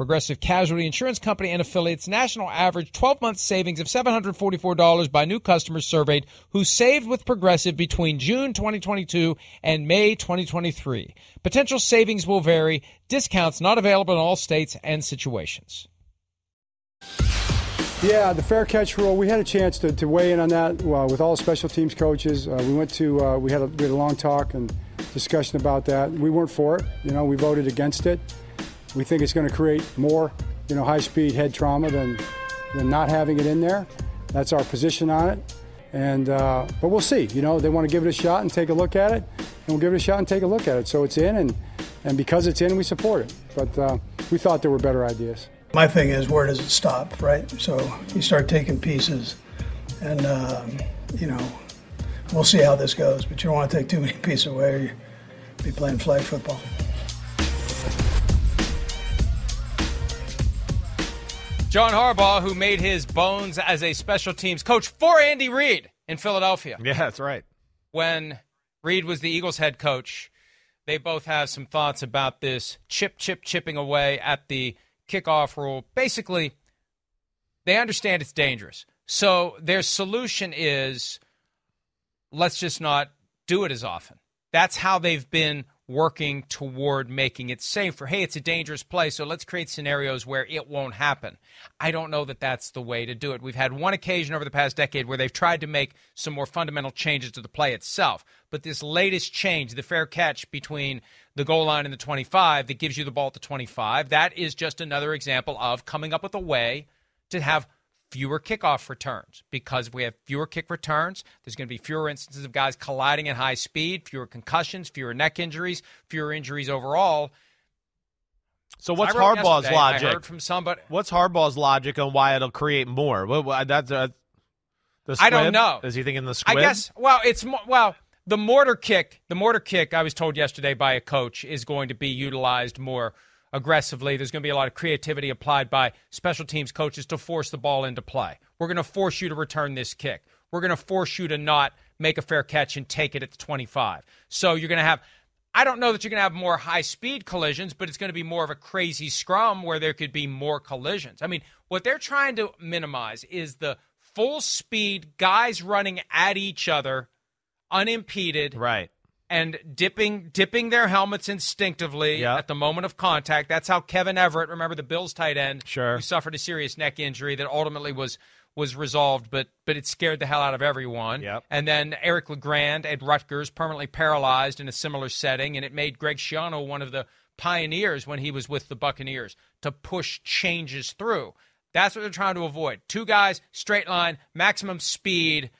Progressive Casualty Insurance Company and affiliates national average 12 month savings of $744 by new customers surveyed who saved with Progressive between June 2022 and May 2023. Potential savings will vary, discounts not available in all states and situations. Yeah, the fair catch rule. We had a chance to, to weigh in on that uh, with all special teams coaches. Uh, we went to uh, we had a, we had a long talk and discussion about that. We weren't for it. You know, we voted against it. We think it's going to create more, you know, high-speed head trauma than than not having it in there. That's our position on it. And uh, but we'll see. You know, they want to give it a shot and take a look at it, and we'll give it a shot and take a look at it. So it's in, and and because it's in, we support it. But uh, we thought there were better ideas. My thing is, where does it stop, right? So you start taking pieces, and um, you know, we'll see how this goes. But you don't want to take too many pieces away, or you be playing flag football. John Harbaugh, who made his bones as a special teams coach for Andy Reid in Philadelphia. Yeah, that's right. When Reid was the Eagles head coach, they both have some thoughts about this chip, chip, chipping away at the kickoff rule. Basically, they understand it's dangerous. So their solution is let's just not do it as often. That's how they've been working toward making it safer. Hey, it's a dangerous play, so let's create scenarios where it won't happen. I don't know that that's the way to do it. We've had one occasion over the past decade where they've tried to make some more fundamental changes to the play itself. But this latest change, the fair catch between the goal line and the 25 that gives you the ball at the 25, that is just another example of coming up with a way to have fewer kickoff returns because if we have fewer kick returns, there's going to be fewer instances of guys colliding at high speed, fewer concussions, fewer neck injuries, fewer injuries overall. So what's Harbaugh's yesterday, logic? I heard from somebody. What's Harbaugh's logic on why it'll create more? What, that's uh, the I don't know. Is he thinking the squib? I guess. Well, it's well the mortar kick. The mortar kick. I was told yesterday by a coach is going to be utilized more aggressively. There's going to be a lot of creativity applied by special teams coaches to force the ball into play. We're going to force you to return this kick. We're going to force you to not make a fair catch and take it at the 25. So you're going to have. I don't know that you're going to have more high speed collisions, but it's going to be more of a crazy scrum where there could be more collisions. I mean, what they're trying to minimize is the full speed guys running at each other unimpeded right and dipping dipping their helmets instinctively Yep. at the moment of contact. That's how Kevin Everett, remember the Bills tight end, Sure. who suffered a serious neck injury that ultimately was was resolved, but but it scared the hell out of everyone. Yep. And then Eric LeGrand at Rutgers, permanently paralyzed in a similar setting, and it made Greg Schiano one of the pioneers when he was with the Buccaneers to push changes through. That's what they're trying to avoid. Two guys, straight line, maximum speed.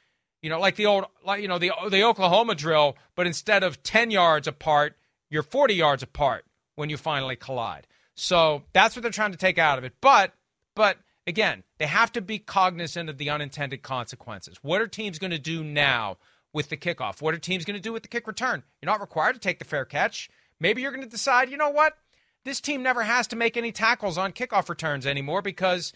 You know, like the old, like you know, the the Oklahoma drill, but instead of ten yards apart, you're forty yards apart when you finally collide. So that's what they're trying to take out of it. But, but again, they have to be cognizant of the unintended consequences. What are teams going to do now with the kickoff? What are teams going to do with the kick return? You're not required to take the fair catch. Maybe you're going to decide, you know what? This team never has to make any tackles on kickoff returns anymore because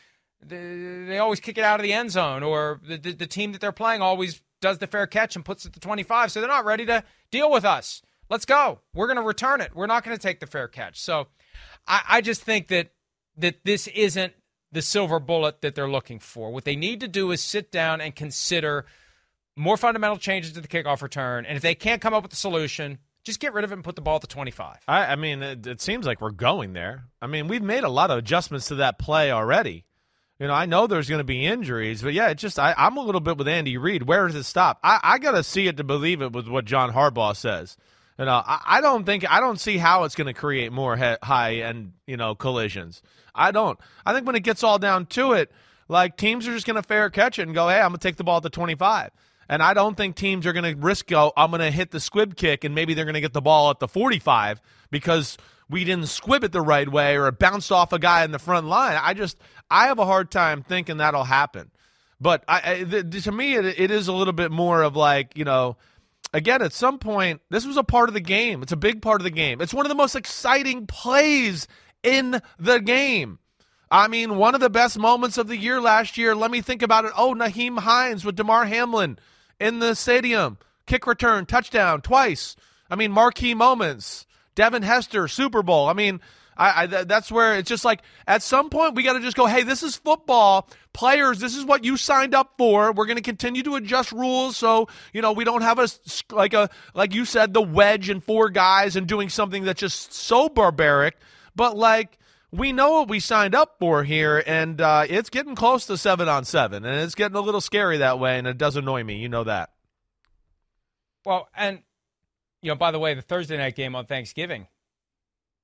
the, they always kick it out of the end zone, or the, the, the team that they're playing always does the fair catch and puts it to 25. So they're not ready to deal with us. Let's go. We're going to return it. We're not going to take the fair catch. So I, I just think that that this isn't the silver bullet that they're looking for. What they need to do is sit down and consider more fundamental changes to the kickoff return. And if they can't come up with a solution, just get rid of it and put the ball at the 25. I, I mean, it, it seems like we're going there. I mean, we've made a lot of adjustments to that play already. You know, I know there's going to be injuries, but yeah, it's just I, I'm a little bit with Andy Reid. Where does it stop? I, I got to see it to believe it with what John Harbaugh says. You know, I, I don't think I don't see how it's going to create more he, high end you know collisions. I don't. I think when it gets all down to it, like teams are just going to fair catch it and go, hey, I'm going to take the ball at the 25. And I don't think teams are going to risk go, I'm going to hit the squib kick and maybe they're going to get the ball at the 45 because we didn't squib it the right way or it bounced off a guy in the front line. I just, I have a hard time thinking that'll happen. But I, I to me, it, it is a little bit more of like, you know, again, at some point, this was a part of the game. It's a big part of the game. It's one of the most exciting plays in the game. I mean, one of the best moments of the year last year. Let me think about it. Oh, Nyheim Hines with Damar Hamlin in the stadium. Kick return, touchdown, twice. I mean, marquee moments. Devin Hester, Super Bowl. I mean, I, I, that's where it's just like at some point we got to just go. Hey, this is football. Players, this is what you signed up for. We're going to continue to adjust rules so you know we don't have a like a like you said the wedge and four guys and doing something that's just so barbaric. But like we know what we signed up for here, and uh, it's getting close to seven on seven, and it's getting a little scary that way, and it does annoy me. You know that. Well, and you know, by the way, the Thursday night game on Thanksgiving,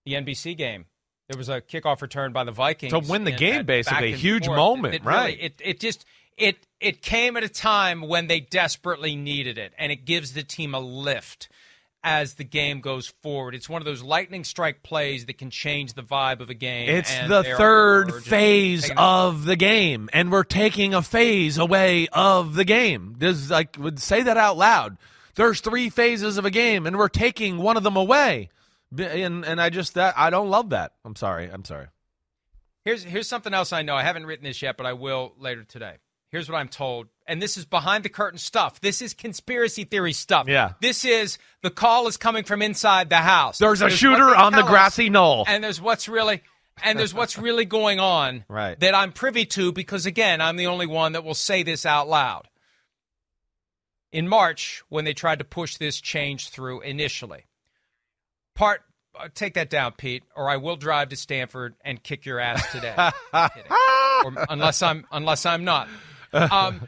the NBC game, there was a kickoff return by the Vikings to win the game. Basically, a huge forth. moment, it, it right? Really, it it just it it came at a time when they desperately needed it, and it gives the team a lift as the game goes forward. It's one of those lightning strike plays that can change the vibe of a game. It's the third phase of the game, and we're taking a phase away of the game. Does like would say that out loud. There's three phases of a game, and we're taking one of them away. And and I just that I don't love that. I'm sorry. I'm sorry. Here's here's something else I know. I haven't written this yet, but I will later today. Here's what I'm told. And this is behind the curtain stuff. This is conspiracy theory stuff. Yeah. This is the call is coming from inside the house. There's a shooter on the grassy us, knoll. And there's what's really and there's what's really going on right. that I'm privy to because again, I'm the only one that will say this out loud. In March, when they tried to push this change through initially, part uh, take that down, Pete, or I will drive to Stanford and kick your ass today. or, unless I'm unless I'm not. Um,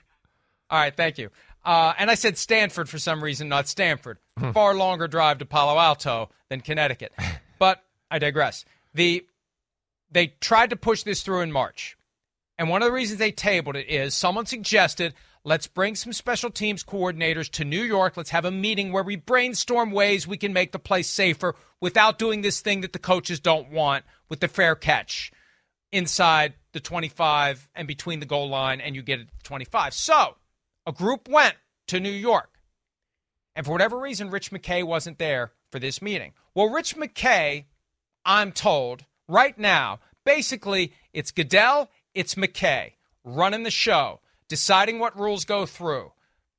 all right, thank you. Uh, and I said Stanford for some reason, not Stamford. Hmm. Far longer drive to Palo Alto than Connecticut. But I digress. The they tried to push this through in March. And one of the reasons they tabled it is someone suggested let's bring some special teams coordinators to New York. Let's have a meeting where we brainstorm ways we can make the place safer without doing this thing that the coaches don't want with the fair catch inside the 25 and between the goal line, and you get it to 25. So a group went to New York. And for whatever reason, Rich McKay wasn't there for this meeting. Well, Rich McKay, I'm told, right now, basically, it's Goodell, it's McKay running the show, deciding what rules go through,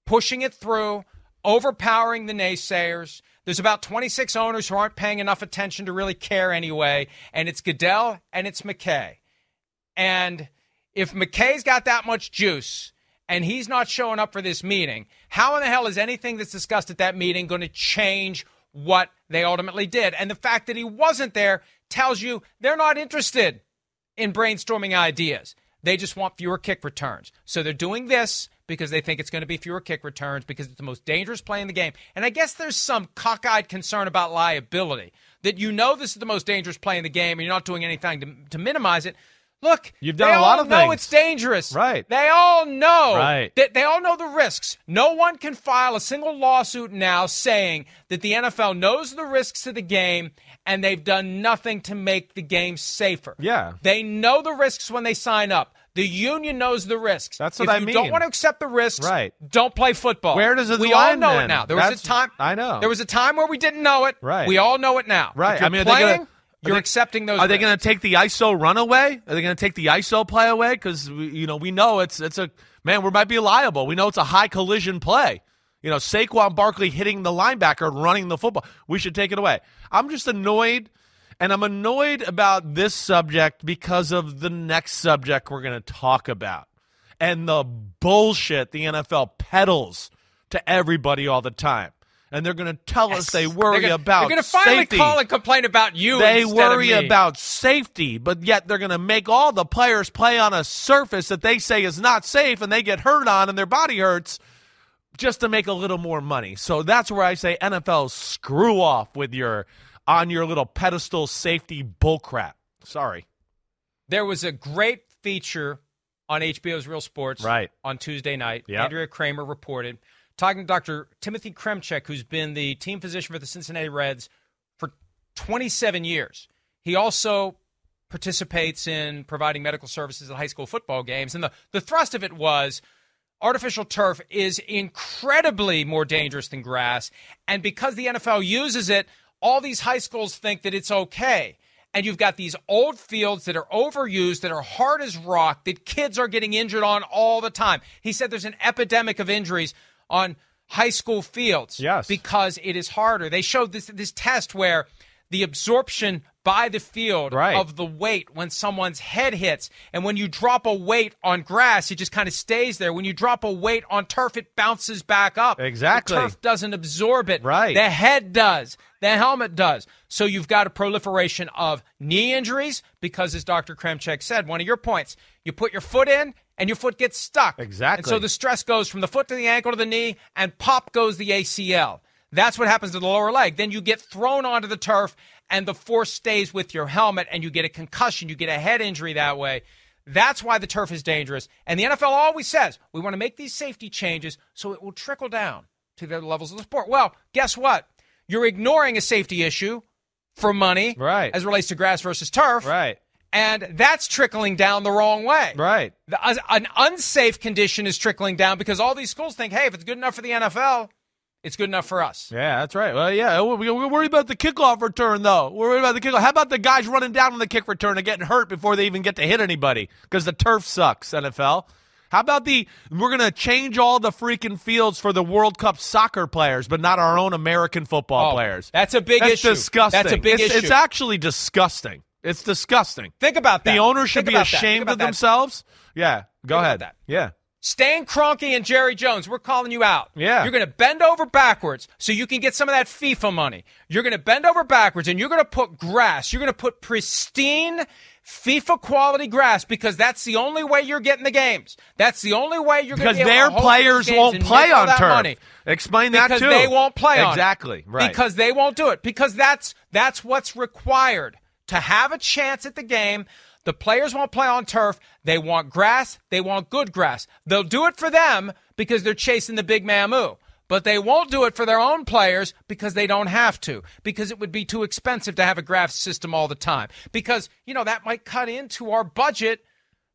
pushing it through, overpowering the naysayers. There's about 26 owners who aren't paying enough attention to really care anyway, and it's Goodell and it's McKay. And if McKay's got that much juice and he's not showing up for this meeting, how in the hell is anything that's discussed at that meeting going to change what they ultimately did? And the fact that he wasn't there tells you they're not interested in brainstorming ideas. They just want fewer kick returns. So they're doing this because they think it's going to be fewer kick returns because it's the most dangerous play in the game. And I guess there's some cockeyed concern about liability that you know this is the most dangerous play in the game and you're not doing anything to, to minimize it. Look, you've done a lot of know things. it's dangerous. Right. They all know. Right. That they all know the risks. No one can file a single lawsuit now saying that the NFL knows the risks to the game and they've done nothing to make the game safer. Yeah. They know the risks when they sign up. The union knows the risks. That's what if I you mean. Don't want to accept the risks. Right. Don't play football. Where does it? We all know then? it now. There That's, was a time. I know. There was a time where we didn't know it. Right. We all know it now. Right. I mean, playing, you're they, accepting those. Are they going to take the ISO run away? Are they going to take the ISO play away? Because you know we know it's it's a man. We might be liable. We know it's a high collision play. You know, Saquon Barkley hitting the linebacker and running the football. We should take it away. I'm just annoyed, and I'm annoyed about this subject because of the next subject we're going to talk about and the bullshit the NFL peddles to everybody all the time. And they're going to tell us they worry they're gonna, about They're going to finally safety. call and complain about you. They worry about safety, but yet they're going to make all the players play on a surface that they say is not safe and they get hurt on and their body hurts just to make a little more money. So that's where I say NFL screw off with your on your little pedestal safety bullcrap. Sorry. There was a great feature on HBO's Real Sports Right. on Tuesday night. Yep. Andrea Kremer reported, talking to Dr. Timothy Kremchek, who's been the team physician for the Cincinnati Reds for 27 years. He also participates in providing medical services at high school football games. And the, the thrust of it was artificial turf is incredibly more dangerous than grass. And because the NFL uses it, all these high schools think that it's okay. And you've got these old fields that are overused, that are hard as rock, that kids are getting injured on all the time. He said there's an epidemic of injuries on high school fields Yes. because it is harder. They showed this this test where the absorption by the field Right. of the weight when someone's head hits. And when you drop a weight on grass, it just kind of stays there. When you drop a weight on turf, it bounces back up. Exactly. The turf doesn't absorb it. Right. The head does. The helmet does. So you've got a proliferation of knee injuries because, as Dr. Kremchek said, one of your points, you put your foot in and your foot gets stuck. Exactly. And so the stress goes from the foot to the ankle to the knee, and pop goes the ACL. That's what happens to the lower leg. Then you get thrown onto the turf, and the force stays with your helmet, and you get a concussion. You get a head injury that way. That's why the turf is dangerous. And the NFL always says we want to make these safety changes so it will trickle down to the other levels of the sport. Well, guess what? You're ignoring a safety issue for money, Right. as it relates to grass versus turf, Right. and that's trickling down the wrong way. Right. The, an unsafe condition is trickling down because all these schools think, hey, if it's good enough for the NFL, it's good enough for us. Yeah, that's right. Well, yeah, we- we're worried about the kickoff return, though. We're worried about the kickoff. How about the guys running down on the kick return and getting hurt before they even get to hit anybody? Because the turf sucks, NFL. How about the we're going to change all the freaking fields for the World Cup soccer players, but not our own American football Oh, players? that's a big That's issue. disgusting. That's a big it's, issue. It's actually disgusting. It's disgusting. Think about that. The owners should be about that. Think ashamed of that. themselves. Yeah, go Think ahead. that. Yeah. Stan Kroenke and Jerry Jones, we're calling you out. Yeah. You're going to bend over backwards so you can get some of that FIFA money. You're going to bend over backwards and you're going to put grass. You're going to put pristine FIFA quality grass because that's the only way you're getting the games. That's the only way you're going Because to be able their players won't play on that turf. Money. Explain that because too. they won't play on. Exactly. Right. Because they won't do it. Because that's that's what's required to have a chance at the game. The players won't play on turf. They want grass. They want good grass. They'll do it for them because they're chasing the big mamu. But they won't do it for their own players because they don't have to. Because it would be too expensive to have a grass system all the time. Because, you know, that might cut into our budget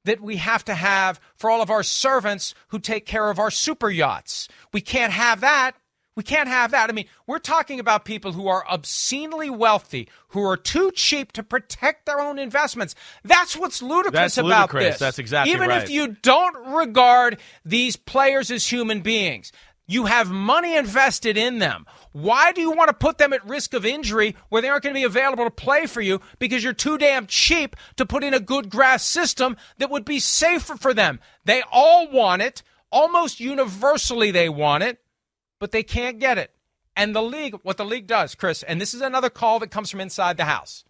that we have to have for all of our servants who take care of our super yachts. We can't have that. We can't have that. I mean, we're talking about people who are obscenely wealthy, who are too cheap to protect their own investments. That's what's ludicrous That's about ludicrous. this. That's exactly Even right. Even if you don't regard these players as human beings, you have money invested in them. Why do you want to put them at risk of injury where they aren't going to be available to play for you because you're too damn cheap to put in a good grass system that would be safer for them? They all want it. Almost universally, they want it, but they can't get it. And the league, what the league does, Chris, and this is another call that comes from inside the house.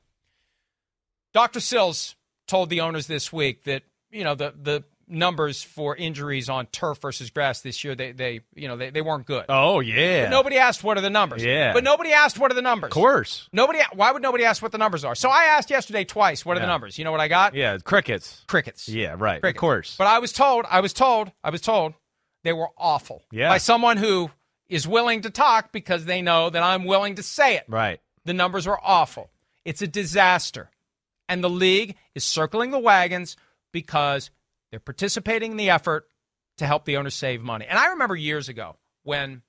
Dr. Sills told the owners this week that, you know, the, the numbers for injuries on turf versus grass this year, they, they you know, they, they weren't good. oh yeah. But nobody asked what are the numbers. Yeah. But nobody asked what are the numbers. of course. Nobody. Why would nobody ask what the numbers are? So I asked yesterday twice. What are the numbers? You know what I got? Yeah, crickets. Crickets. Yeah, right. Crickets. Of course. But I was told. I was told. I was told they were awful. Yeah. By someone who is willing to talk because they know that I'm willing to say it. right. The numbers are awful. It's a disaster. And the league is circling the wagons because they're participating in the effort to help the owners save money. And I remember years ago when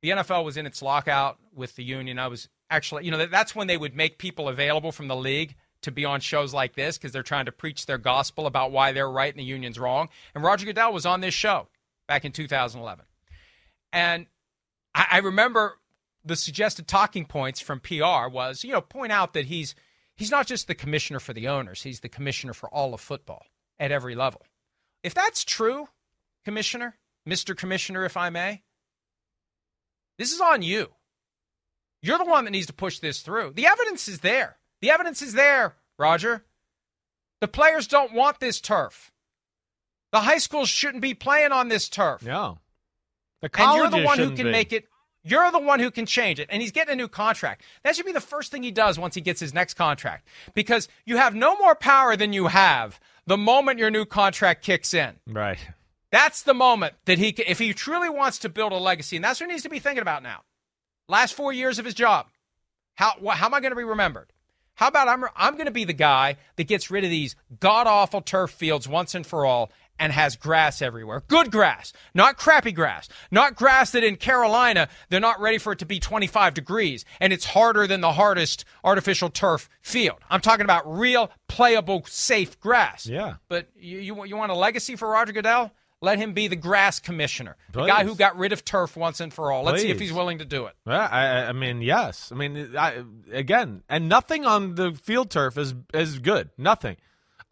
the NFL was in its lockout with the union, I was actually, you know, that's when they would make people available from the league to be on shows like this because they're trying to preach their gospel about why they're right and the union's wrong. And Roger Goodell was on this show back in 2011. And I, I remember the suggested talking points from PR was, you know, point out that he's he's not just the commissioner for the owners, he's the commissioner for all of football at every level. If that's true, commissioner, Mr. Commissioner, if I may, this is on you. You're the one that needs to push this through. The evidence is there. The evidence is there, Roger. The players don't want this turf. The high schools shouldn't be playing on this turf. No. The and you're the one who can be. make it. You're the one who can change it. And he's getting a new contract. That should be the first thing he does once he gets his next contract. Because you have no more power than you have the moment your new contract kicks in. Right. That's the moment that he, can, if he truly wants to build a legacy, and that's what he needs to be thinking about now. Last four years of his job. How, how am I going to be remembered? How about I'm, I'm going to be the guy that gets rid of these god awful turf fields once and for all and has grass everywhere. Good grass, not crappy grass. Not grass that in Carolina, they're not ready for it to be 25 degrees and it's harder than the hardest artificial turf field. I'm talking about real, playable, safe grass. Yeah. But you, you, you want a legacy for Roger Goodell? Let him be the grass commissioner, the guy who got rid of turf once and for all. Let's see if he's willing to do it. Yeah, I, I- I mean, yes. I mean, I, again, and nothing on the field turf is is good. Nothing.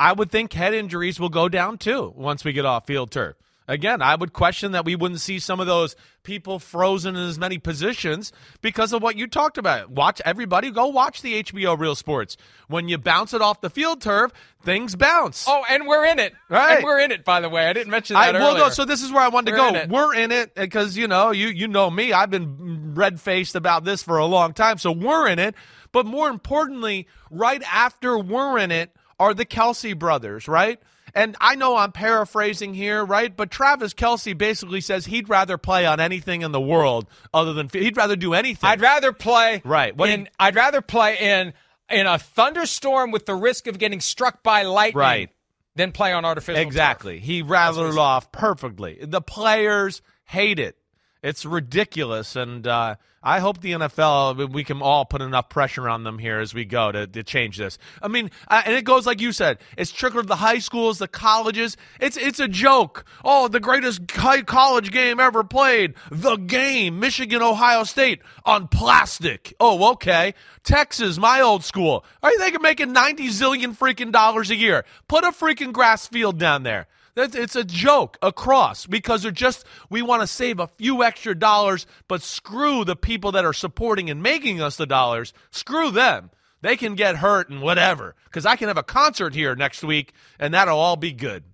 I would think head injuries will go down too once we get off field turf. Again, I would question that we wouldn't see some of those people frozen in as many positions because of what you talked about. Watch everybody go watch the HBO Real Sports. When you bounce it off the field turf, things bounce. Oh, and we're in it. Right. And we're in it, by the way. I didn't mention I, that well, earlier. no, so this is where I wanted We're to in go. it. We're in it uh, because you know you you know me. I've been red faced about this for a long time, so we're in it. But more importantly, right after we're in it are the Kelce brothers, right? And I know I'm paraphrasing here, right? But Travis Kelce basically says he'd rather play on anything in the world other than he'd rather do anything. I'd rather play Right. What in I'd rather play in in a thunderstorm with the risk of getting struck by lightning Right. than play on artificial Exactly. turf. He rattled off perfectly. The players hate it. It's ridiculous, and uh, I hope the NFL we can all put enough pressure on them here as we go to, to change this. I mean, uh, and it goes like you said. It's trickled the high schools, the colleges. It's it's a joke. Oh, the greatest high college game ever played. The game, Michigan, Ohio State on plastic. Oh, okay. Texas, my old school. Are you thinking making ninety zillion freaking dollars a year? Put a freaking grass field down there. It's a joke across because they're just, we want to save a few extra dollars, but screw the people that are supporting and making us the dollars. Screw them. They can get hurt and whatever. Because I can have a concert here next week and that'll all be good.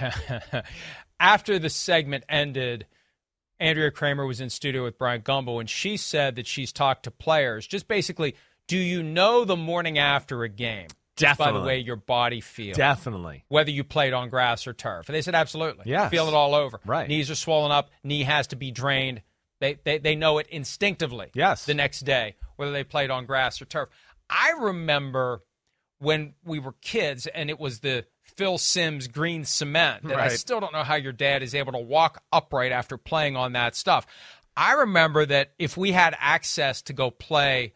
After the segment ended, Andrea Kremer was in studio with Bryant Gumbel, and she said that she's talked to players. Just basically, do you know the morning after a game? Just by the way your body feels. Definitely. whether you played on grass or turf. And they said absolutely. Yeah. Feel it all over. Right. Knees are swollen up. Knee has to be drained. They, they they know it instinctively. Yes. The next day, whether they played on grass or turf. I remember when we were kids, and it was the Phil Simms green cement. And I still don't know how your dad is able to walk upright after playing on that stuff. I remember that if we had access to go play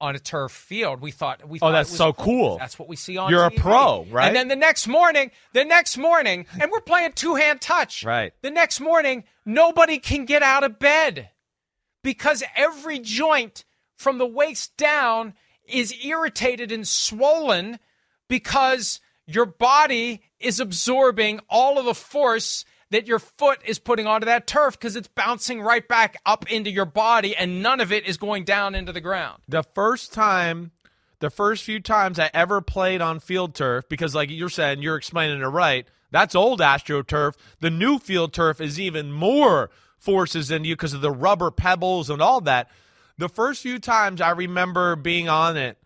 on a turf field, we thought we Oh, thought that's was so cool. That's what we see on You're a pro, right? And then the next morning, the next morning, and we're playing two hand touch. Right. The next morning, nobody can get out of bed because every joint from the waist down is irritated and swollen because your body is absorbing all of the force that your foot is putting onto that turf because it's bouncing right back up into your body and none of it is going down into the ground. The first time, the first few times I ever played on field turf, because like you're saying, you're explaining it right. That's old AstroTurf. The new field turf is even more forces into you because of the rubber pebbles and all that. The first few times I remember being on it,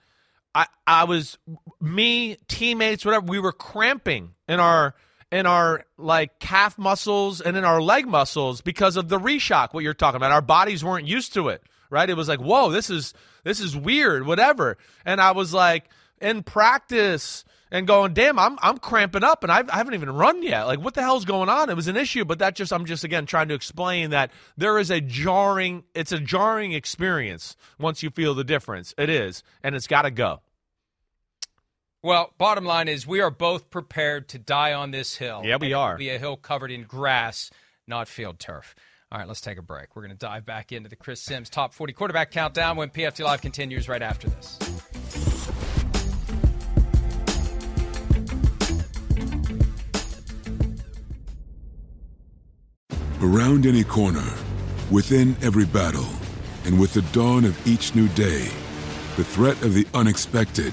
I, I was me, teammates, whatever, we were cramping in our in our like calf muscles and in our leg muscles because of the reshock, what you're talking about. Our bodies weren't used to it. Right? It was like, whoa, this is this is weird, whatever. And I was like in practice and going, damn, I'm I'm cramping up and I've, I haven't even run yet. Like, what the hell's going on? It was an issue, but that just I'm just again trying to explain that there is a jarring, it's a jarring experience once you feel the difference. It is, and it's got to go. Well, bottom line is we are both prepared to die on this hill. Yeah, we And it will are. Be a hill covered in grass, not field turf. All right, let's take a break. We're going to dive back into the Chris Simms top 40 quarterback countdown when PFT Live continues right after this. Around any corner, within every battle, and with the dawn of each new day, the threat of the unexpected,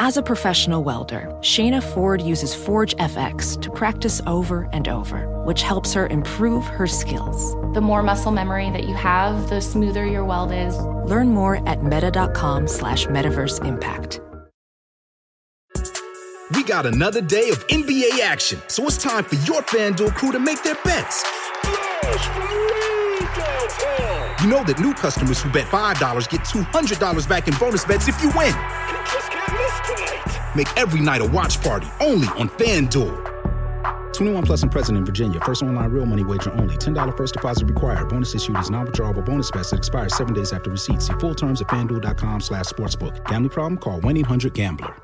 As a professional welder, Shayna Ford uses Forge FX to practice over and over, which helps her improve her skills. The more muscle memory that you have, the smoother your weld is. Learn more at meta.com slash metaverse impact. We got another day of NBA action, so it's time for your FanDuel crew to make their bets. You know that new customers who bet $5 get $200 back in bonus bets if you win. Make every night a watch party only on FanDuel. 21 plus and present in Virginia. First online real money wager only. $10 first deposit required. Bonus issued is non-withdrawable bonus bets that expires seven days after receipt. See full terms at fanduel.com slash sportsbook. Gambling problem? Call 1-800-GAMBLER.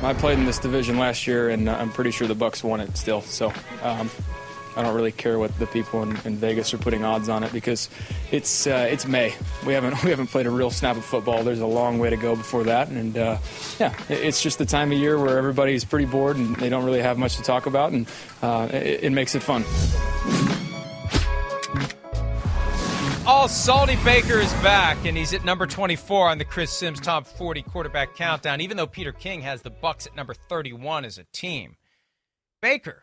I played in this division last year, and I'm pretty sure the Bucs won it still. So um, I don't really care what the people in, in, Vegas are putting odds on it because it's uh, it's May. We haven't we haven't played a real snap of football. There's a long way to go before that, and uh, yeah, it's just the time of year where everybody's pretty bored and they don't really have much to talk about, and uh, it, it makes it fun. All Salty Baker is back, and he's at number 24 on the Chris Simms Top 40 quarterback countdown. Even though Peter King has the Bucs at number 31 as a team, Baker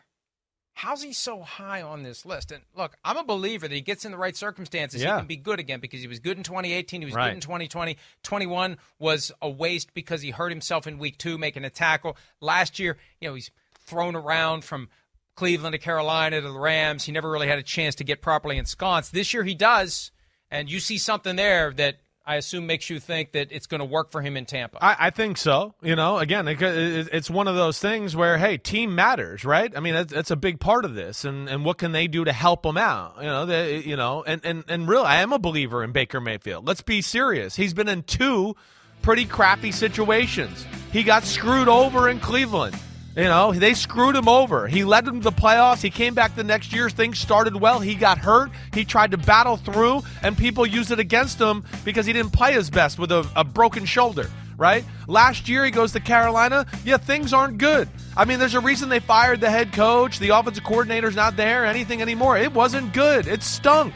how's he so high on this list? And look, I'm a believer that he gets in the right circumstances, yeah. he can be good again because he was good in 2018, he was right. good in 2020. 21 was a waste because he hurt himself in week two making a tackle. Last year, you know, he's thrown around from Cleveland to Carolina to the Rams. He never really had a chance to get properly ensconced. This year he does, and you see something there that I assume makes you think that it's going to work for him in Tampa. I, I think so. You know, again, it, it, it's one of those things where, hey, team matters, right? I mean, that's, that's, a big part of this, and, and what can they do to help him out? You know, they, you know, and and and really, I am a believer in Baker Mayfield. Let's be serious. He's been in two pretty crappy situations. He got screwed over in Cleveland. You know, they screwed him over. He led them to the playoffs. He came back the next year. Things started well. He got hurt. He tried to battle through, and people used it against him because he didn't play his best with a, a broken shoulder, right? Last year, he goes to Carolina. Yeah, things aren't good. I mean, there's a reason they fired the head coach. The offensive coordinator's not there, anything anymore. It wasn't good. It stunk.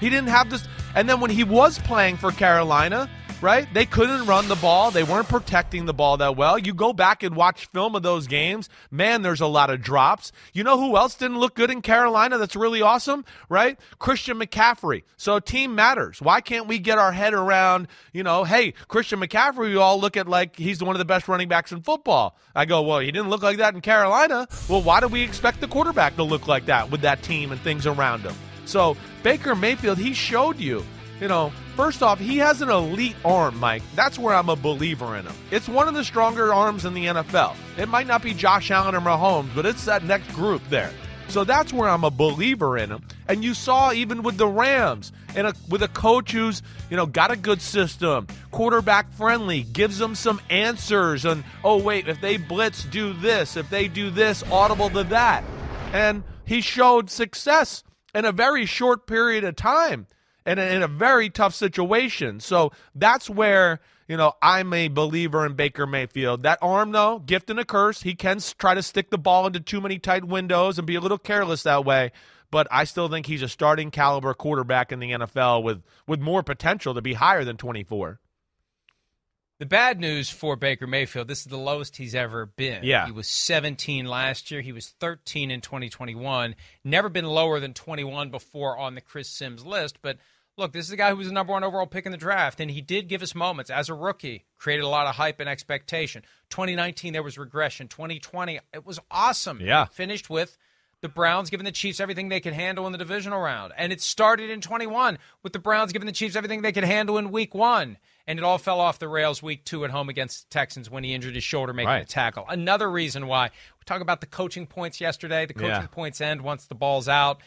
He didn't have this. And then when he was playing for Carolina, right? They couldn't run the ball. They weren't protecting the ball that well. You go back and watch film of those games, man, there's a lot of drops. You know who else didn't look good in Carolina that's really awesome, right? Christian McCaffrey. So team matters. Why can't we get our head around, you know, hey, Christian McCaffrey, you all look at like he's one of the best running backs in football. I go, well, he didn't look like that in Carolina. Well, why do we expect the quarterback to look like that with that team and things around him? So Baker Mayfield, he showed you you know, first off, he has an elite arm, Mike. That's where I'm a believer in him. It's one of the stronger arms in the NFL. It might not be Josh Allen or Mahomes, but it's that next group there. So that's where I'm a believer in him. And you saw even with the Rams, and a, with a coach who's you know got a good system, quarterback friendly, gives them some answers. And oh wait, if they blitz, do this. If they do this, audible to that. And he showed success in a very short period of time and in a very tough situation. So that's where you know I'm a believer in Baker Mayfield. That arm, though, gift and a curse. He can try to stick the ball into too many tight windows and be a little careless that way. But I still think he's a starting caliber quarterback in the NFL with with more potential to be higher than 24. The bad news for Baker Mayfield, this is the lowest he's ever been. Yeah. He was 17 last year. He was 13 in 2021. Never been lower than 21 before on the Chris Simms list. But look, this is a guy who was the number one overall pick in the draft, and he did give us moments as a rookie, created a lot of hype and expectation. 2019, there was regression. 2020, it was awesome. Yeah. finished with the Browns giving the Chiefs everything they could handle in the divisional round. And it started in 21 with the Browns giving the Chiefs everything they could handle in week one. And it all fell off the rails week two at home against the Texans when he injured his shoulder making Right. a tackle. Another reason why we talk about the coaching points yesterday. The coaching Yeah. points end once the ball's out.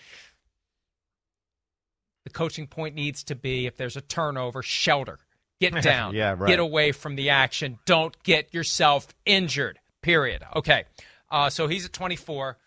The coaching point needs to be if there's a turnover, shelter. Get down. Yeah, right. Get away from the action. Don't get yourself injured. Period. Okay. Uh, so he's at 24.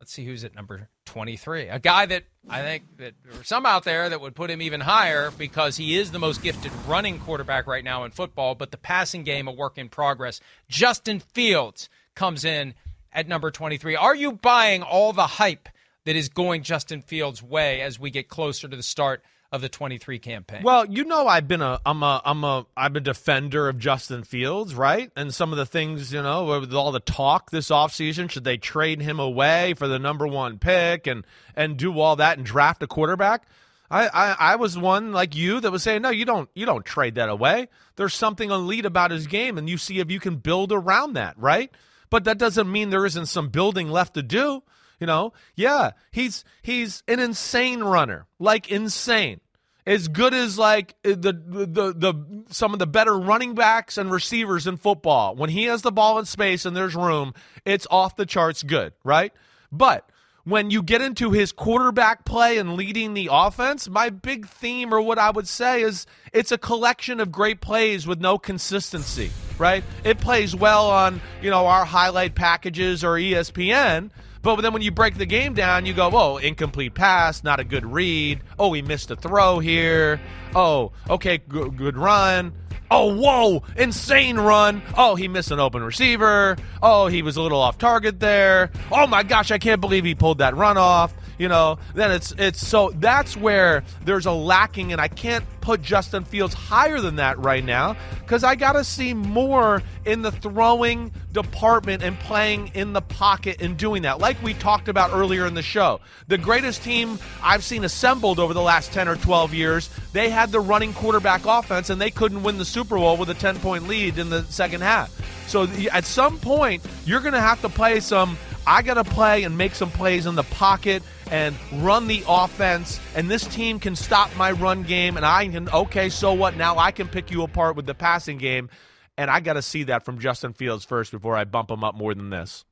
Let's see who's at number 23. A guy that I think that there are some out there that would put him even higher because he is the most gifted running quarterback right now in football, but the passing game a work in progress. Justin Fields comes in at number 23. Are you buying all the hype that is going Justin Fields' way as we get closer to the start of the 23 campaign? Well, you know, I've been a, I'm a, I'm a, I'm a defender of Justin Fields, right? And some of the things, you know, with all the talk this offseason, should they trade him away for the number one pick and and do all that and draft a quarterback? I, I, I was one like you that was saying, no, you don't, you don't trade that away. There's something elite about his game, and you see if you can build around that, right? But that doesn't mean there isn't some building left to do. You know, yeah, he's he's an insane runner, like insane. As good as like uh, the, the the some of the better running backs and receivers in football. When he has the ball in space and there's room, it's off the charts good, right? But when you get into his quarterback play and leading the offense, my big theme or what I would say is it's a collection of great plays with no consistency, right? It plays well on, you know, our highlight packages or ESPN, but then when you break the game down, you go, "Oh, incomplete pass, not a good read. Oh, he missed a throw here. Oh, okay, good, good run. Oh, whoa, insane run. Oh, he missed an open receiver. Oh, he was a little off target there. Oh my gosh, I can't believe he pulled that run off. You know, then it's it's so that's where there's a lacking, and I can't put Justin Fields higher than that right now because I got to see more in the throwing department and playing in the pocket and doing that. Like we talked about earlier in the show, the greatest team I've seen assembled over the last 10 or 12 years, they had the running quarterback offense and they couldn't win the Super Bowl with a 10 point lead in the second half. So at some point, you're going to have to play some. I got to play and make some plays in the pocket and run the offense. And this team can stop my run game. And I can, okay, so what? Now I can pick you apart with the passing game. And I got to see that from Justin Fields first before I bump him up more than this.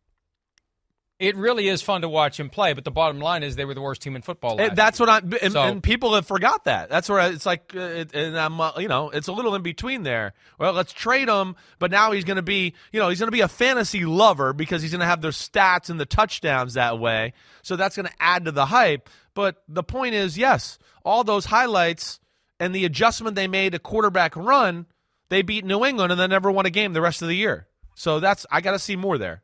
It really is fun to watch him play, but the bottom line is they were the worst team in football. That's what I'm, and, So- and people have forgot that. That's where it's like, uh, it, and I'm, uh, you know, it's a little in between there. Well, let's trade him, but now he's going to be, you know, he's going to be a fantasy lover because he's going to have the stats and the touchdowns that way. So that's going to add to the hype. But the point is, yes, all those highlights and the adjustment they made a quarterback run, they beat New England and then never won a game the rest of the year. So that's I got to see more there.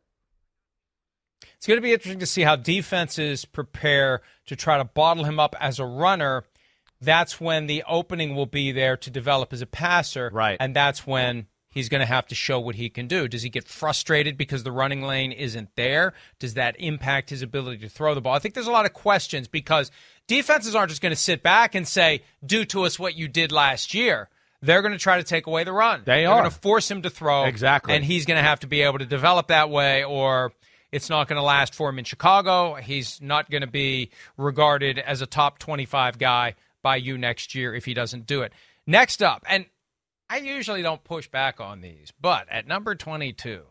It's going to be interesting to see how defenses prepare to try to bottle him up as a runner. That's when the opening will be there to develop as a passer. Right. And that's when he's going to have to show what he can do. Does he get frustrated because the running lane isn't there? Does that impact his ability to throw the ball? I think there's a lot of questions because defenses aren't just going to sit back and say, do to us what you did last year. They're going to try to take away the run. They They're are. going to force him to throw. Exactly. And he's going to have to be able to develop that way or it's not going to last for him in Chicago. He's not going to be regarded as a top 25 guy by you next year if he doesn't do it. Next up, and I usually don't push back on these, but at number 22,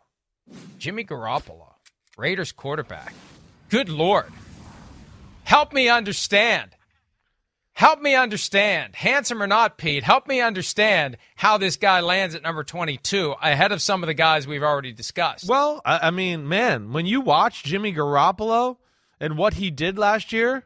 Jimmy Garoppolo, Raiders quarterback. Good Lord. Help me understand. Help me understand. Handsome or not, Pete, help me understand how this guy lands at number 22 ahead of some of the guys we've already discussed. Well, I, I mean, man, when you watch Jimmy Garoppolo and what he did last year,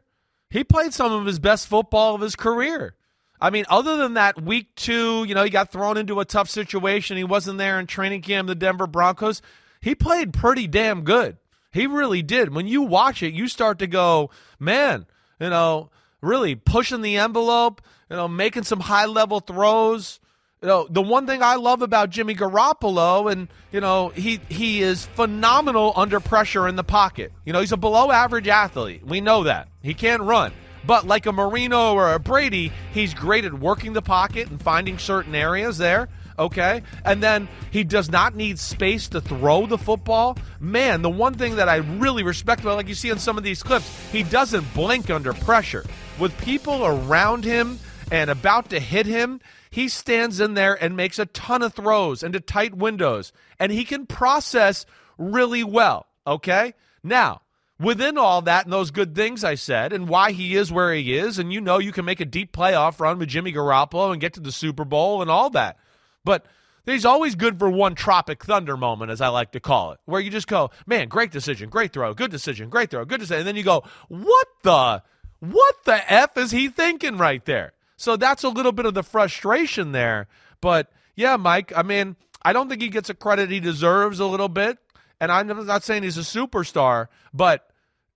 he played some of his best football of his career. I mean, other than that week two, you know, he got thrown into a tough situation. He wasn't there in training camp, the Denver Broncos. He played pretty damn good. He really did. When you watch it, you start to go, man, you know, really pushing the envelope, you know, making some high level throws. You know, the one thing I love about Jimmy Garoppolo, and you know, he he is phenomenal under pressure in the pocket. You know, he's a below average athlete. We know that he can't run, but like a Marino or a Brady, he's great at working the pocket and finding certain areas there. Okay, and then he does not need space to throw the football. Man, the one thing that I really respect about, like you see in some of these clips, he doesn't blink under pressure. With people around him and about to hit him, he stands in there and makes a ton of throws into tight windows, and he can process really well. Okay? Now, within all that and those good things I said, and why he is where he is, and you know you can make a deep playoff run with Jimmy Garoppolo and get to the Super Bowl and all that. But he's always good for one Tropic Thunder moment, as I like to call it, where you just go, man, great decision, great throw, good decision, great throw, good decision. And then you go, what the, what the F is he thinking right there? So that's a little bit of the frustration there. But yeah, Mike, I mean, I don't think he gets a credit he deserves a little bit. And I'm not saying he's a superstar, but,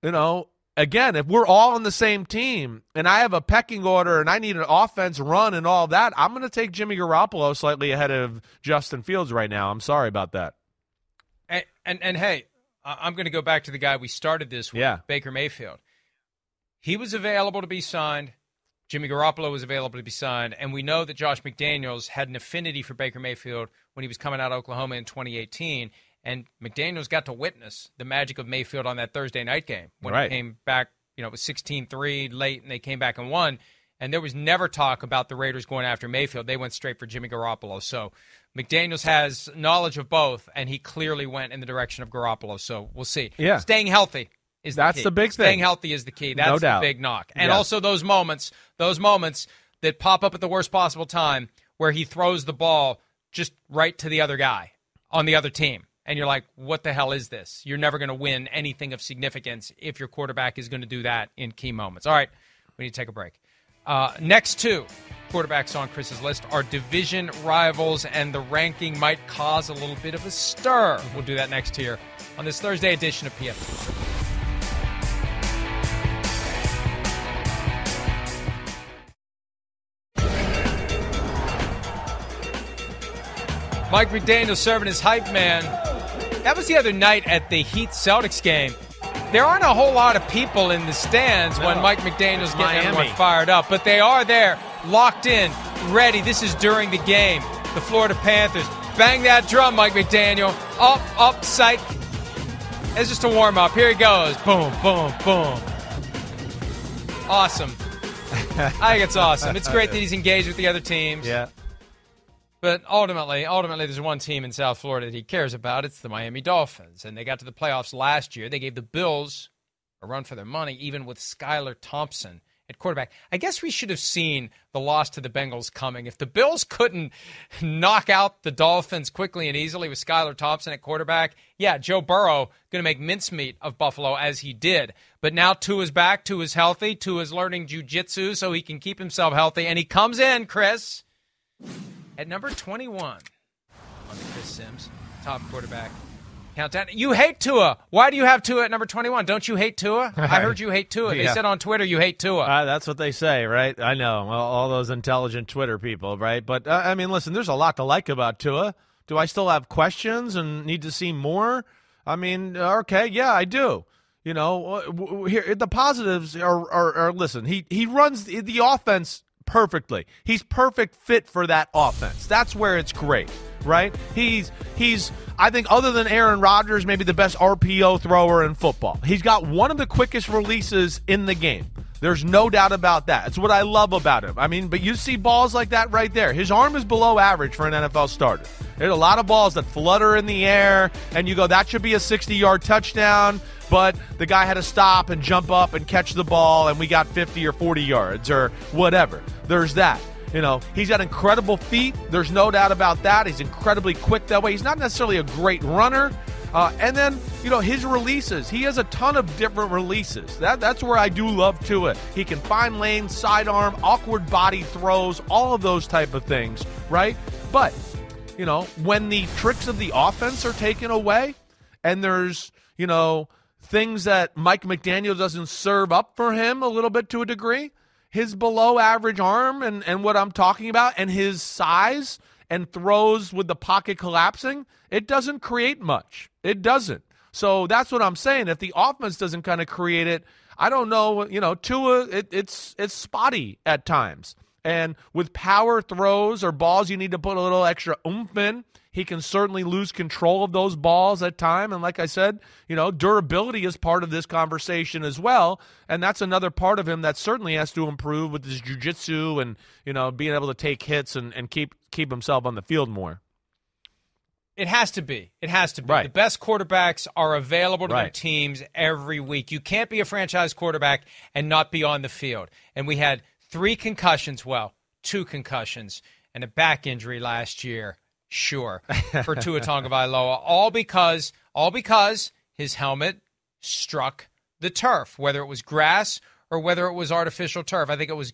you know, again, if we're all on the same team and I have a pecking order and I need an offense run and all that, I'm going to take Jimmy Garoppolo slightly ahead of Justin Fields right now. I'm sorry about that. And and, and hey, I'm going to go back to the guy we started this with, Yeah. Baker Mayfield. He was available to be signed. Jimmy Garoppolo was available to be signed, and we know that Josh McDaniels had an affinity for Baker Mayfield when he was coming out of Oklahoma in 2018. And McDaniels got to witness the magic of Mayfield on that Thursday night game when Right. he came back. You know, it was 16-3 late, and they came back and won. And there was never talk about the Raiders going after Mayfield. They went straight for Jimmy Garoppolo. So McDaniels has knowledge of both, and he clearly went in the direction of Garoppolo. So we'll see. Yeah. staying healthy is That's the, the big thing. Staying healthy is the key. That's No the big knock. And Yeah. also those moments, those moments that pop up at the worst possible time where he throws the ball just right to the other guy on the other team. And you're like, what the hell is this? You're never going to win anything of significance if your quarterback is going to do that in key moments. All right, we need to take a break. Uh, next two quarterbacks on Chris's list are division rivals, and the ranking might cause a little bit of a stir. We'll do that next here on this Thursday edition of PFT. Mike McDaniel serving as hype man. That was the other night at the Heat Celtics game. There aren't a whole lot of people in the stands when No. Mike McDaniel's getting Miami. everyone fired up, but they are there, locked in, ready. This is during the game. The Florida Panthers. Bang that drum, Mike McDaniel. Up, up, sight. It's just a warm up. Here he goes. Boom, boom, boom. Awesome. I think it's awesome. It's great that he's engaged with the other teams. Yeah. But ultimately, ultimately, there's one team in South Florida that he cares about. It's the Miami Dolphins, and they got to the playoffs last year. They gave the Bills a run for their money, even with Skylar Thompson at quarterback. I guess we should have seen the loss to the Bengals coming. If the Bills couldn't knock out the Dolphins quickly and easily with Skylar Thompson at quarterback, yeah, Joe Burrow going to make mincemeat of Buffalo as he did. But now Tua's back, Tua's healthy, Tua's learning jujitsu so he can keep himself healthy, and he comes in, Chris at number 21 on the Chris Simms top quarterback countdown. You hate Tua. Why do you have Tua at number 21? Don't you hate Tua? I heard you hate Tua. They Yeah. said on Twitter you hate Tua. Uh, that's what they say, right? I know all, all those intelligent Twitter people, right? But uh, I mean, listen, there's a lot to like about Tua. Do I still have questions and need to see more? I mean, okay, yeah, I do. You know, uh, here the positives are, are, are listen. He he runs the offense perfectly. He's perfect fit for that offense. That's where it's great, right? He's he's I think other than Aaron Rodgers, maybe the best RPO thrower in football. He's got one of the quickest releases in the game. There's no doubt about that. It's what I love about him. I mean, but you see balls like that right there. His arm is below average for an NFL starter. There's a lot of balls that flutter in the air, and you go, that should be a 60 yard touchdown, but the guy had to stop and jump up and catch the ball, and we got 50 or 40 yards or whatever. There's that. You know, he's got incredible feet. There's no doubt about that. He's incredibly quick that way. He's not necessarily a great runner. Uh, and then, you know, his releases. He has a ton of different releases. That, that's where I do love Tua. He can find lanes, sidearm, awkward body throws, all of those type of things, right? But, you know, when the tricks of the offense are taken away and there's, you know, things that Mike McDaniel doesn't serve up for him a little bit to a degree, his below average arm and, and what I'm talking about and his size and throws with the pocket collapsing, it doesn't create much. It doesn't. So that's what I'm saying. If the offense doesn't kind of create it, I don't know. You know, Tua, it, it's it's spotty at times. And with power throws or balls you need to put a little extra oomph in, he can certainly lose control of those balls at time. And like I said, you know, durability is part of this conversation as well. And that's another part of him that certainly has to improve with his jujitsu and, you know, being able to take hits and, and keep keep himself on the field more. It has to be. It has to be. Right. The best quarterbacks are available to their teams every week. You can't be a franchise quarterback and not be on the field. And we had three concussions, well, two concussions, and a back injury last year. Sure, for Tua Tagovailoa, all because all because his helmet struck the turf, whether it was grass or whether it was artificial turf. I think it was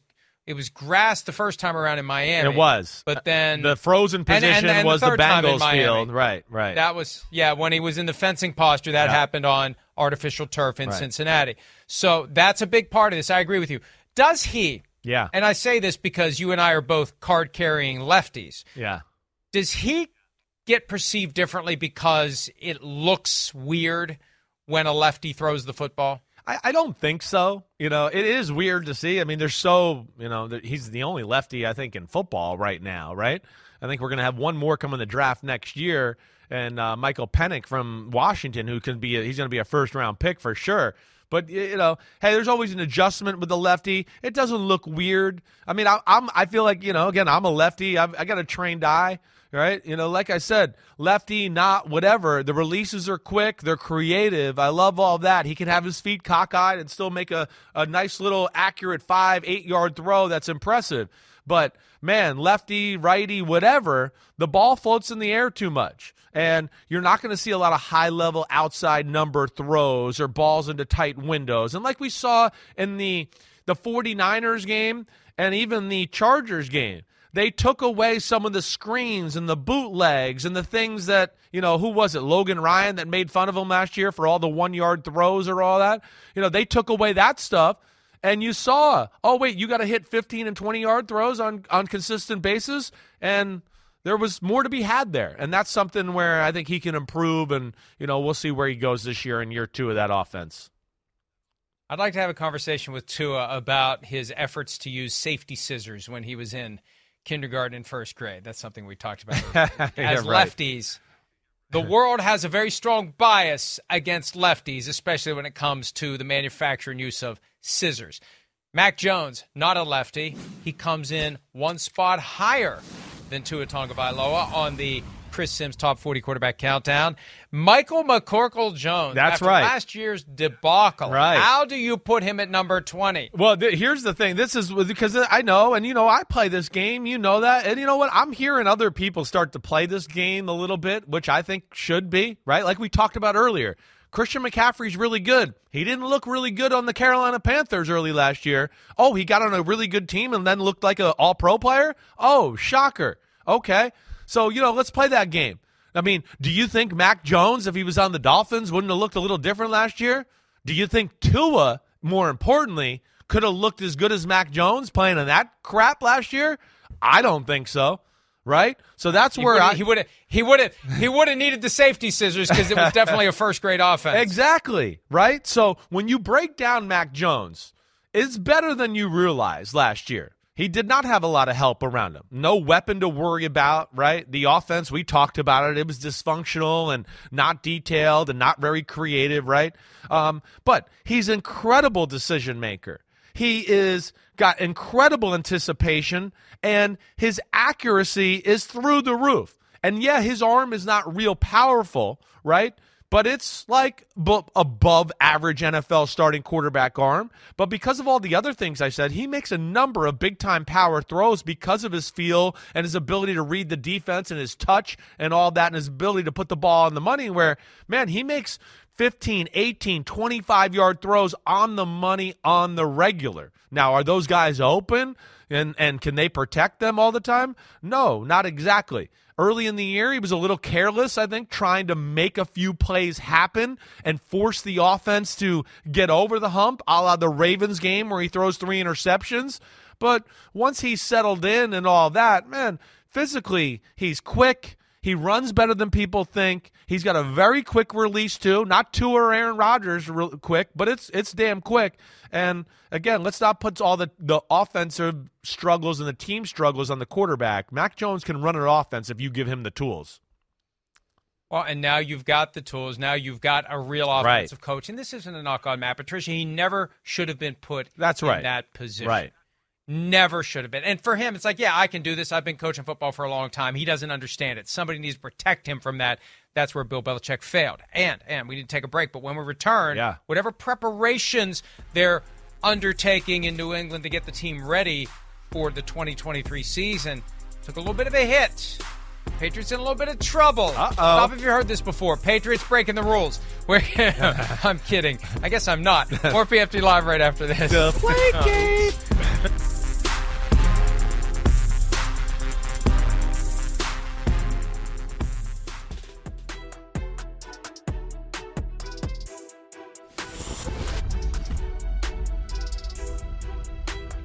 it was grass the first time around in Miami. It was. but then The frozen and- and- position and was the, in Bengals field. Right, right. That was yeah, when he was in the fencing posture, that Yeah. happened on artificial turf in Right. Cincinnati. So that's a big part of this. I agree with you. Does he? yeah. And I say this because you and I are both card carrying lefties. Yeah. Does he get perceived differently because it looks weird when a lefty throws the football? I, I don't think so. You know, it is weird to see. I mean, there's so, you know, he's the only lefty, I think, in football right now, right? I think we're going to have one more come in the draft next year. And uh, Michael Penix from Washington, who can be, a, he's going to be a first round pick for sure. But you know, hey, there's always an adjustment with the lefty. It doesn't look weird. I mean, I, I'm, I feel like you know, again, I'm a lefty. I've, I got a trained eye, right? You know, like I said, lefty, not whatever. The releases are quick. They're creative. I love all that. He can have his feet cockeyed and still make a, a nice little accurate five, eight yard throw. That's impressive. But man, lefty, righty, whatever, the ball floats in the air too much. And you're not going to see a lot of high level outside number throws or balls into tight windows. And like we saw in the the 49ers game and even the Chargers game, they took away some of the screens and the bootlegs and the things that, you know, who was it? Logan Ryan that made fun of him last year for all the one yard throws or all that. You know, they took away that stuff and you saw, oh wait, you got to hit 15 and 20 yard throws on on consistent basis, and there was more to be had there, and that's something where I think he can improve, and you know we'll see where he goes this year in year two of that offense. I'd like to have a conversation with Tua about his efforts to use safety scissors when he was in kindergarten and first grade. That's something we talked about. Yeah, As right. lefties, the world has a very strong bias against lefties, especially when it comes to the manufacture and use of scissors. Mac Jones, not a lefty. He comes in one spot higher than Tua Tagovailoa on the Chris Simms Top 40 Quarterback Countdown. Michael McCorkle Jones. That's after right. Last year's debacle. Right. How do you put him at number 20? Well, th- here's the thing. This is because uh, I know, and you know, I play this game. You know that, and you know what? I'm hearing other people start to play this game a little bit, which I think should be right. Like we talked about earlier, Christian McCaffrey's really good. He didn't look really good on the Carolina Panthers early last year. Oh, he got on a really good team and then looked like an All-Pro player. Oh, shocker. Okay, so you know, let's play that game. I mean, do you think Mac Jones, if he was on the Dolphins, wouldn't have looked a little different last year? Do you think Tua, more importantly, could have looked as good as Mac Jones playing in that crap last year? I don't think so. Right? So that's He where I he would have he would have he would have needed the safety scissors because it was definitely a first grade offense. Exactly. Right? So when you break down Mac Jones, it's better than you realized last year. He did not have a lot of help around him. No weapon to worry about, right? The offense, we talked about it. It was dysfunctional and not detailed and not very creative, right? Um, but he's incredible decision maker. He is got incredible anticipation and his accuracy is through the roof. And yeah, his arm is not real powerful, right? But it's like bu- above average NFL starting quarterback arm. But because of all the other things I said, he makes a number of big time power throws because of his feel and his ability to read the defense and his touch and all that and his ability to put the ball on the money. Where, man, he makes 15, 18, 25 yard throws on the money on the regular. Now, are those guys open and, and can they protect them all the time? No, not exactly. Early in the year, he was a little careless, I think, trying to make a few plays happen and force the offense to get over the hump, a la the Ravens game where he throws three interceptions. But once he's settled in and all that, man, physically, he's quick. He runs better than people think. He's got a very quick release too. Not Tua or Aaron Rodgers real quick, but it's it's damn quick. And again, let's not put all the the offensive struggles and the team struggles on the quarterback. Mac Jones can run an offense if you give him the tools. Well, and now you've got the tools. Now you've got a real offensive right. coach. And this isn't a knock on Matt Patricia. He never should have been put That's right. in that position. Right. Never should have been. And for him, it's like, yeah, I can do this. I've been coaching football for a long time. He doesn't understand it. Somebody needs to protect him from that. That's where Bill Belichick failed. And and we need to take a break. But when we return, yeah. whatever preparations they're undertaking in New England to get the team ready for the 2023 season took a little bit of a hit. Patriots in a little bit of trouble. Uh-oh. Stop if you heard this before. Patriots breaking the rules. We're, I'm kidding. I guess I'm not. More PFT Live right after this. The play game.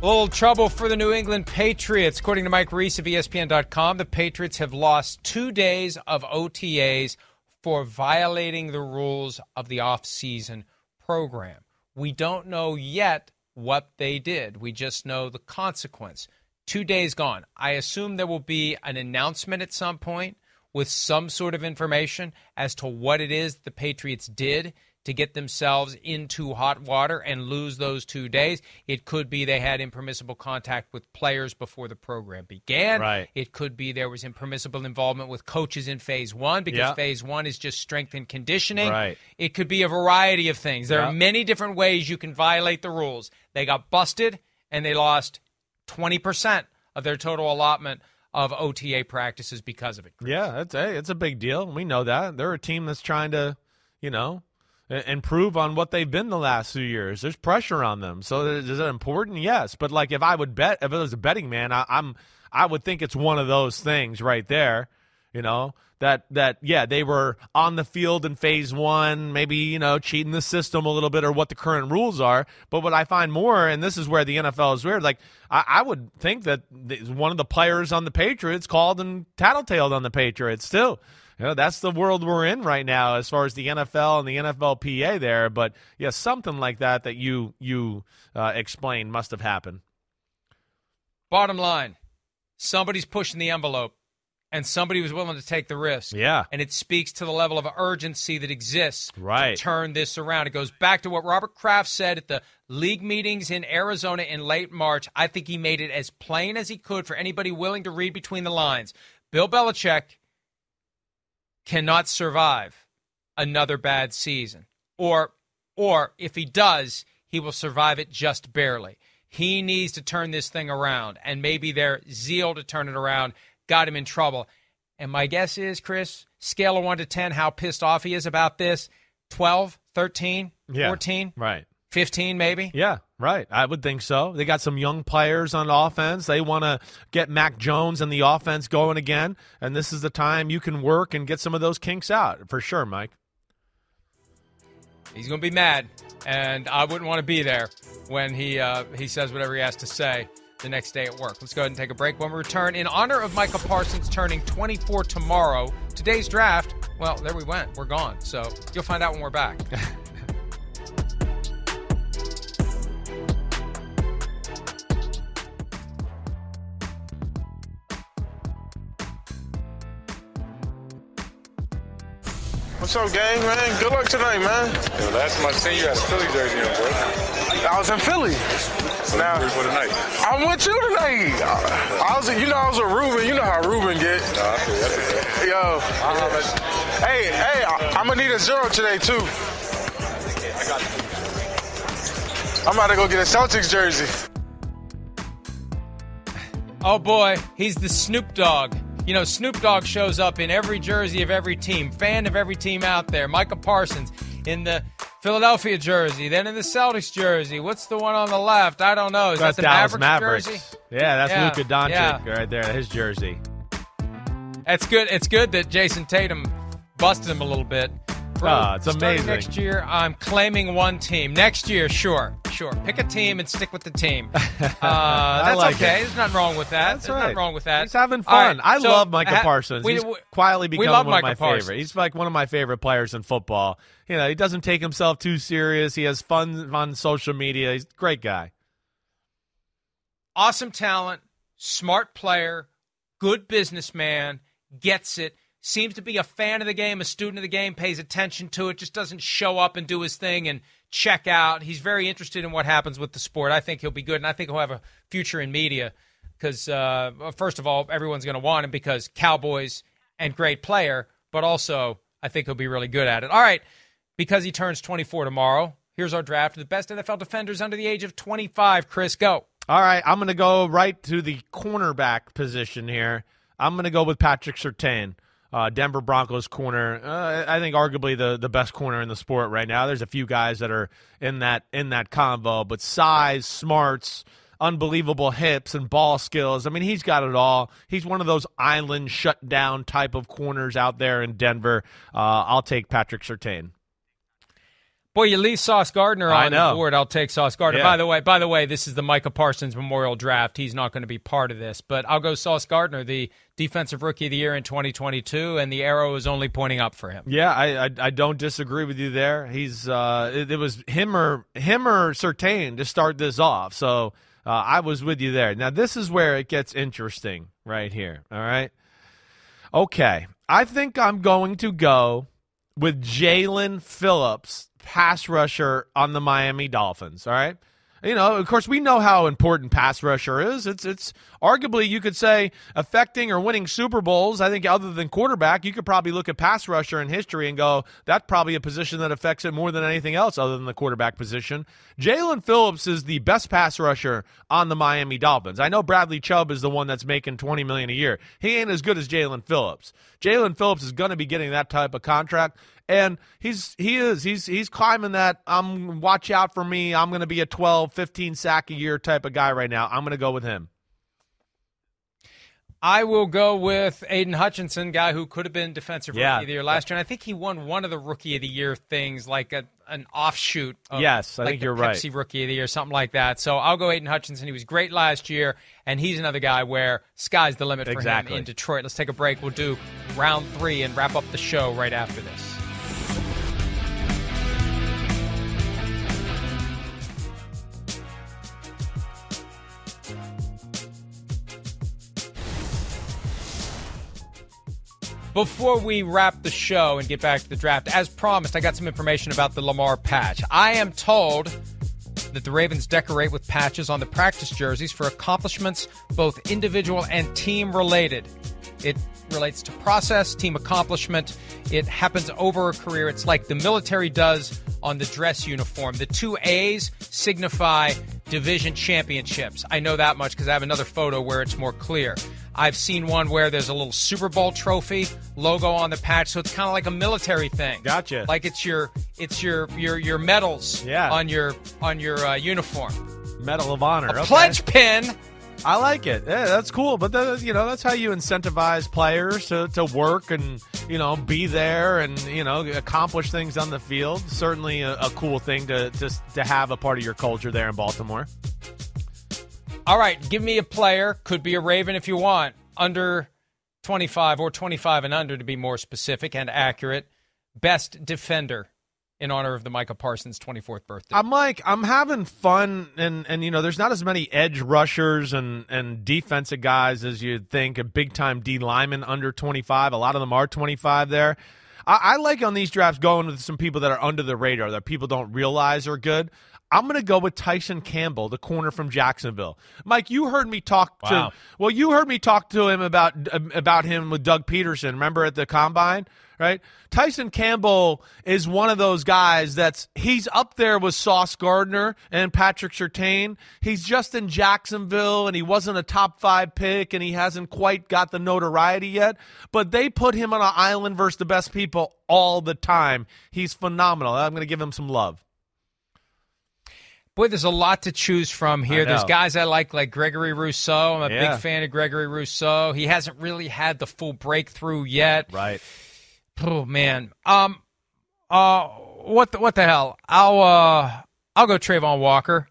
A little trouble for the New England Patriots. According to Mike Reiss of ESPN.com, the Patriots have lost two days of OTAs for violating the rules of the offseason program. We don't know yet what they did, we just know the consequence. Two days gone. I assume there will be an announcement at some point with some sort of information as to what it is the Patriots did to get themselves into hot water and lose those two days. It could be they had impermissible contact with players before the program began. Right. It could be there was impermissible involvement with coaches in phase one because yeah. phase one is just strength and conditioning. Right. It could be a variety of things. There yeah. are many different ways you can violate the rules. They got busted and they lost 20% of their total allotment of OTA practices because of it. Chris. Yeah, it's a, it's a big deal. We know that. They're a team that's trying to, you know, improve on what they've been the last few years. There's pressure on them. So is it important? Yes. But like if I would bet, if it was a betting man, I, I'm I would think it's one of those things right there. You know that that yeah they were on the field in phase one, maybe you know cheating the system a little bit or what the current rules are. But what I find more, and this is where the NFL is weird. Like I, I would think that one of the players on the Patriots called and tattletaled on the Patriots too you know, that's the world we're in right now as far as the NFL and the NFLPA there. But yeah, something like that that you you uh, explained must have happened. Bottom line, somebody's pushing the envelope, and somebody was willing to take the risk. Yeah, and it speaks to the level of urgency that exists right. to turn this around. It goes back to what Robert Kraft said at the league meetings in Arizona in late March. I think he made it as plain as he could for anybody willing to read between the lines. Bill Belichick cannot survive another bad season. Or or if he does, he will survive it just barely. He needs to turn this thing around and maybe their zeal to turn it around got him in trouble. And my guess is, Chris, scale of 1 to 10 how pissed off he is about this, 12, 13, yeah, 14, right. 15 maybe? Yeah, right. I would think so. They got some young players on offense. They want to get Mac Jones and the offense going again, and this is the time you can work and get some of those kinks out for sure, Mike. He's going to be mad, and I wouldn't want to be there when he uh, he says whatever he has to say the next day at work. Let's go ahead and take a break. When we return, in honor of Micah Parsons turning 24 tomorrow, today's draft, well, there we went. We're gone. So you'll find out when we're back. What's up, gang, man? Good luck tonight, man. Yo, last time I seen you had a Philly jersey on, bro. I was in Philly. So now, for tonight. I'm with you tonight. I was, you know, I was with Ruben. You know how Ruben get. No, I feel that. Yo. Uh-huh, hey, hey, I, I'm gonna need a zero today too. I got you. I'm about to go get a Celtics jersey. Oh boy, he's the Snoop Dogg. You know, Snoop Dogg shows up in every jersey of every team, fan of every team out there. Micah Parsons in the Philadelphia jersey, then in the Celtics jersey. What's the one on the left? I don't know. Is that's that the Dallas Mavericks, Mavericks. jersey? Yeah, that's Yeah, Luka Doncic yeah. right there, his jersey. It's good. It's good that Jayson Tatum busted him a little bit. Ah, it's Starting amazing. Next year, I'm claiming one team. Next year, sure, sure. Pick a team and stick with the team. Uh, that's like okay. it. There's nothing wrong with that. That's There's right. nothing wrong with that. He's having fun. right, I so, love Micah ha- Parsons. we- He's we- quietly becoming one of my Parsons. favorite. He's like one of my favorite players in football. You know, he doesn't take himself too serious. He has fun on social media. He's a great guy. awesome talent, smart player, good businessman, gets it, seems to be a fan of the game, a student of the game, pays attention to it, just doesn't show up and do his thing and check out. He's very interested in what happens with the sport. I think he'll be good, and I think he'll have a future in media because, uh, first of all, everyone's going to want him because Cowboys and great player, but also I think he'll be really good at it. All right, because he turns 24 tomorrow. Here's our draft of the best NFL defenders under the age of 25. Chris, go. All right, I'm going to go right to the cornerback position here. I'm going to go with Patrick Surtain, uh, Denver Broncos corner. Uh, I think arguably the, the best corner in the sport right now. There's a few guys that are in that in that convo, but size, smarts, unbelievable hips and ball skills. I mean, he's got it all. He's one of those island shutdown type of corners out there in Denver. Uh, I'll take Patrick Surtain. Boy, you leave Sauce Gardner on the board. I'll take Sauce Gardner. Yeah. By the way, by the way, this is the Micah Parsons Memorial Draft. He's not going to be part of this, but I'll go Sauce Gardner, the Defensive Rookie of the Year in 2022, and the arrow is only pointing up for him. Yeah, I, I I don't disagree with you there. He's uh, it, it was him or him or Surtain to start this off. So uh, I was with you there. Now this is where it gets interesting right here. All right. Okay, I think I'm going to go with Jaelan Phillips, pass rusher on the Miami Dolphins. All right. You know, of course, we know how important pass rusher is. It's it's arguably you could say affecting or winning Super Bowls. I think other than quarterback, you could probably look at pass rusher in history and go, that's probably a position that affects it more than anything else other than the quarterback position. Jaelan Phillips is the best pass rusher on the Miami Dolphins. I know Bradley Chubb is the one that's making twenty million a year. He ain't as good as Jaelan Phillips. Jaelan Phillips is going to be getting that type of contract and he's he is he's he's climbing that i'm watch out for me i'm going to be a 12 15 sack a year type of guy right now i'm going to go with him I will go with Aidan Hutchinson, guy who could have been Defensive Yeah. Rookie of the Year last year. And I think he won one of the Rookie of the Year things, like a, an offshoot. Of, Yes, I like think the you're right. Pepsi Rookie of the Year, something like that. So I'll go Aidan Hutchinson. He was great last year, and he's another guy where sky's the limit for Exactly. him in Detroit. Let's take a break. We'll do round three and wrap up the show right after this. Before we wrap the show and get back to the draft, as promised, I got some information about the Lamar patch. I am told that the Ravens decorate with patches on the practice jerseys for accomplishments both individual and team related. It relates to process, team accomplishment. It happens over a career. It's like the military does on the dress uniform. The two A's signify division championships. I know that much because I have another photo where it's more clear. I've seen one where there's a little Super Bowl trophy logo on the patch, so it's kind of like a military thing. Gotcha. Like it's your it's your your your medals Yeah. on your on your uh, uniform. medal of honor A okay. pledge pin. i like it yeah that's cool but that, you know that's how you incentivize players to, to work and you know be there and you know accomplish things on the field certainly a, a cool thing to, to to have a part of your culture there in baltimore All right, give me a player. Could be a Raven if you want. Under 25 or 25 and under to be more specific and accurate. Best defender in honor of the Micah Parsons 24th birthday. I'm like I'm having fun and and you know there's not as many edge rushers and and defensive guys as you'd think a big time D lineman under 25 a lot of them are 25 there I, I like on these drafts going with some people that are under the radar that people don't realize are good I'm going to go with Tyson Campbell, the corner from Jacksonville. Mike, you heard me talk Wow. to well, you heard me talk to him about about him with Doug Pederson. Remember at the combine, right? Tyson Campbell is one of those guys that's he's up there with Sauce Gardner and Patrick Surtain. He's just in Jacksonville and he wasn't a top five pick and he hasn't quite got the notoriety yet. But they put him on an island versus the best people all the time. He's phenomenal. I'm going to give him some love. Boy, there's a lot to choose from here. There's guys I like, like Gregory Rousseau. I'm a Yeah. big fan of Gregory Rousseau. He hasn't really had the full breakthrough yet. Right. Oh man. Um. Uh. What the What the hell? I'll uh. I'll go Travon Walker.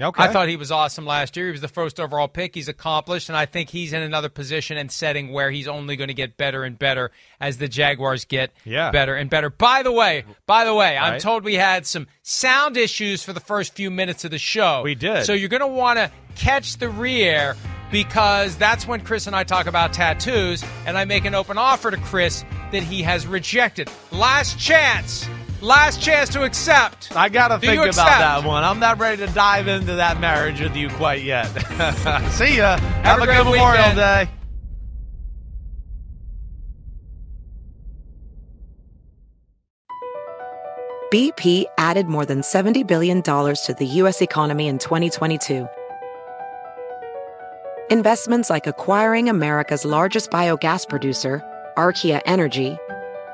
Okay. I thought he was awesome last year. He was the first overall pick. He's accomplished, and I think he's in another position and setting where he's only going to get better and better as the Jaguars get Yeah. better and better. By the way, by the way, I'm told we had some sound issues for the first few minutes of the show. We did. So you're going to want to catch the re-air because that's when Chris and I talk about tattoos, and I make an open offer to Chris that he has rejected. Last chance. Last chance to accept. I gotta Do think you about accept? that one. I'm not ready to dive into that marriage with you quite yet. See ya. Have, a a, great good Memorial weekend. Day. BP added more than $70 billion to the U.S. economy in 2022. Investments like acquiring America's largest biogas producer, Archaea Energy,